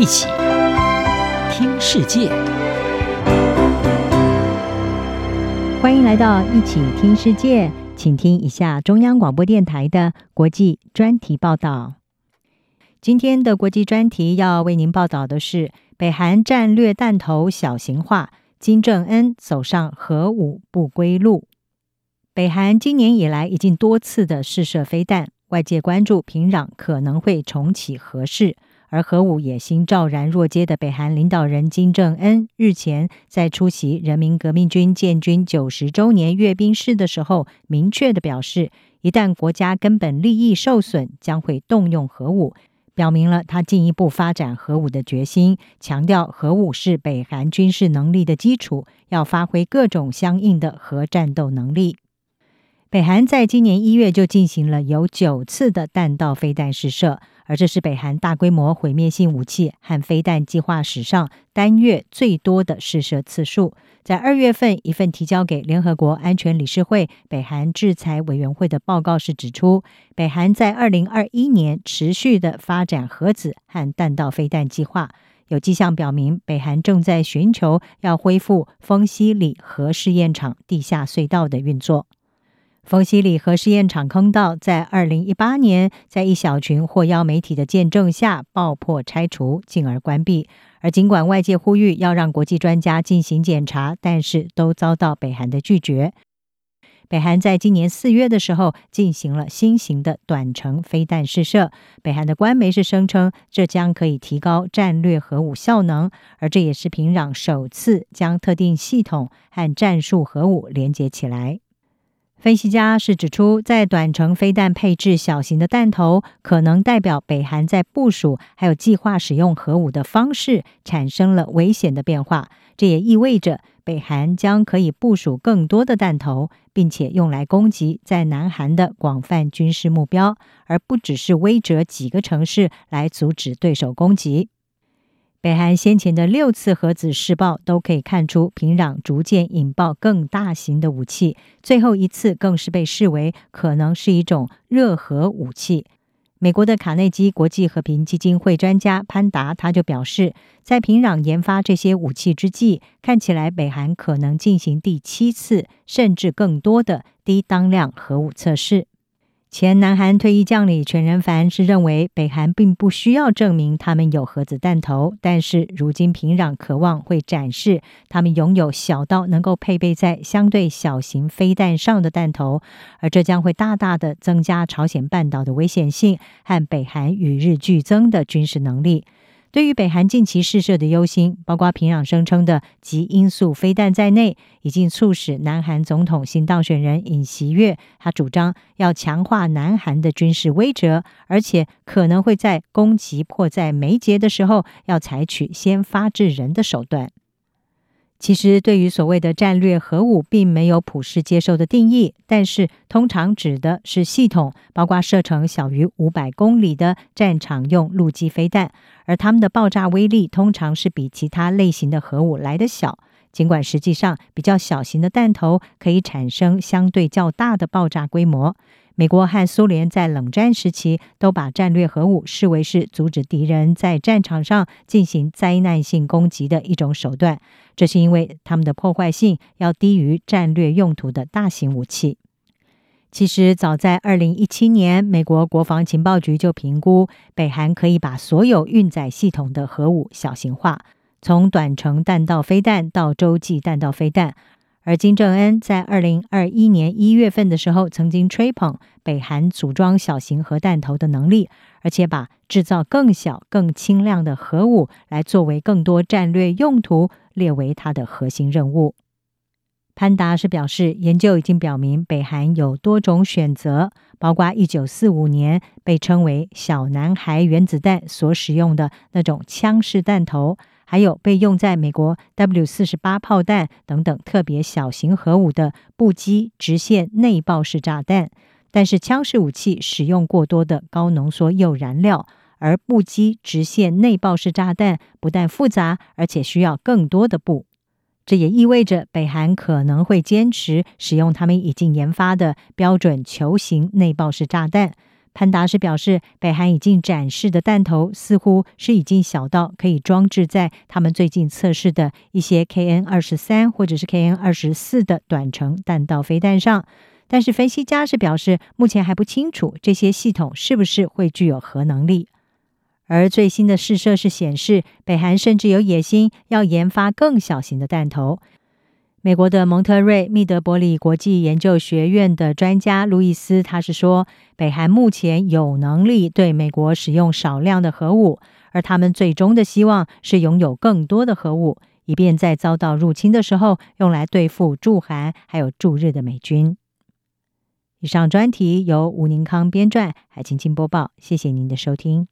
一起听世界，欢迎来到一起听世界，请听一下中央广播电台的国际专题报道。今天的国际专题要为您报道的是：北韩战略弹头小型化，金正恩走上核武不归路。北韩今年以来已经多次的试射飞弹，外界关注平壤可能会重启核试。而核武野心昭然若揭的北韩领导人金正恩日前在出席人民革命军建军九十周年阅兵式的时候，明确地表示，一旦国家根本利益受损，将会动用核武，表明了他进一步发展核武的决心，强调核武是北韩军事能力的基础，要发挥各种相应的核战斗能力。北韩在今年一月就进行了有九次的弹道飞弹试射。而这是北韩大规模毁灭性武器和飞弹计划史上单月最多的试射次数。在二月份，一份提交给联合国安全理事会北韩制裁委员会的报告是指出，北韩在二零二一年持续的发展核子和弹道飞弹计划，有迹象表明，北韩正在寻求要恢复丰西里核试验场地下隧道的运作。丰溪里核试验场坑道在二零一八年，在一小群获邀媒体的见证下爆破拆除，进而关闭。而尽管外界呼吁要让国际专家进行检查，但是都遭到北韩的拒绝。北韩在今年四月的时候进行了新型的短程飞弹试射，北韩的官媒是声称这将可以提高战略核武效能，而这也是平壤首次将特定系统和战术核武连接起来。分析家是指出，在短程飞弹配置小型的弹头，可能代表北韩在部署还有计划使用核武的方式产生了危险的变化。这也意味着北韩将可以部署更多的弹头，并且用来攻击在南韩的广泛军事目标，而不只是威折几个城市来阻止对手攻击。北韩先前的六次核子试爆都可以看出，平壤逐渐引爆更大型的武器，最后一次更是被视为可能是一种热核武器。美国的卡内基国际和平基金会专家潘达他就表示，在平壤研发这些武器之际，看起来北韩可能进行第七次甚至更多的低当量核武测试。前南韩退役将领全仁凡是认为，北韩并不需要证明他们有核子弹头，但是如今平壤渴望会展示他们拥有小到能够配备在相对小型飞弹上的弹头，而这将会大大的增加朝鲜半岛的危险性和北韩与日俱增的军事能力。对于北韩近期试射的忧心，包括平壤声称的极音速飞弹在内，已经促使南韩总统新当选人尹锡悦他主张要强化南韩的军事威慑，而且可能会在攻击迫在眉睫的时候，要采取先发制人的手段。其实，对于所谓的战略核武，并没有普世接受的定义，但是通常指的是系统，包括射程小于五百公里的战场用陆基飞弹，而它们的爆炸威力通常是比其他类型的核武来得小。尽管实际上比较小型的弹头可以产生相对较大的爆炸规模。美国和苏联在冷战时期都把战略核武视为是阻止敌人在战场上进行灾难性攻击的一种手段，这是因为它们的破坏性要低于战略用途的大型武器。其实，早在二零一七年，美国国防情报局就评估北韩可以把所有运载系统的核武小型化，从短程弹道飞弹到洲际弹道飞弹。而金正恩在二零二一年一月份的时候，曾经吹捧北韩组装小型核弹头的能力，而且把制造更小、更轻量的核武来作为更多战略用途列为他的核心任务。潘达是表示，研究已经表明，北韩有多种选择，包括一九四五年被称为“小男孩原子弹”所使用的那种枪式弹头。还有被用在美国 W 四十八炮弹等等特别小型核武的步机直线内爆式炸弹，但是枪式武器使用过多的高浓缩铀燃料，而步机直线内爆式炸弹不但复杂，而且需要更多的步。这也意味着北韩可能会坚持使用他们已经研发的标准球形内爆式炸弹。潘达是表示，北韩已经展示的弹头似乎是已经小到可以装置在他们最近测试的一些 KN 二十三或者是 KN 二十四的短程弹道飞弹上。但是分析家是表示，目前还不清楚这些系统是不是会具有核能力。而最新的试射是显示，北韩甚至有野心要研发更小型的弹头。美国的蒙特瑞密德伯里国际研究学院的专家路易斯，他是说，北韩目前有能力对美国使用少量的核武，而他们最终的希望是拥有更多的核武，以便在遭到入侵的时候用来对付驻韩还有驻日的美军。以上专题由吴宁康编撰，海清清播报，谢谢您的收听。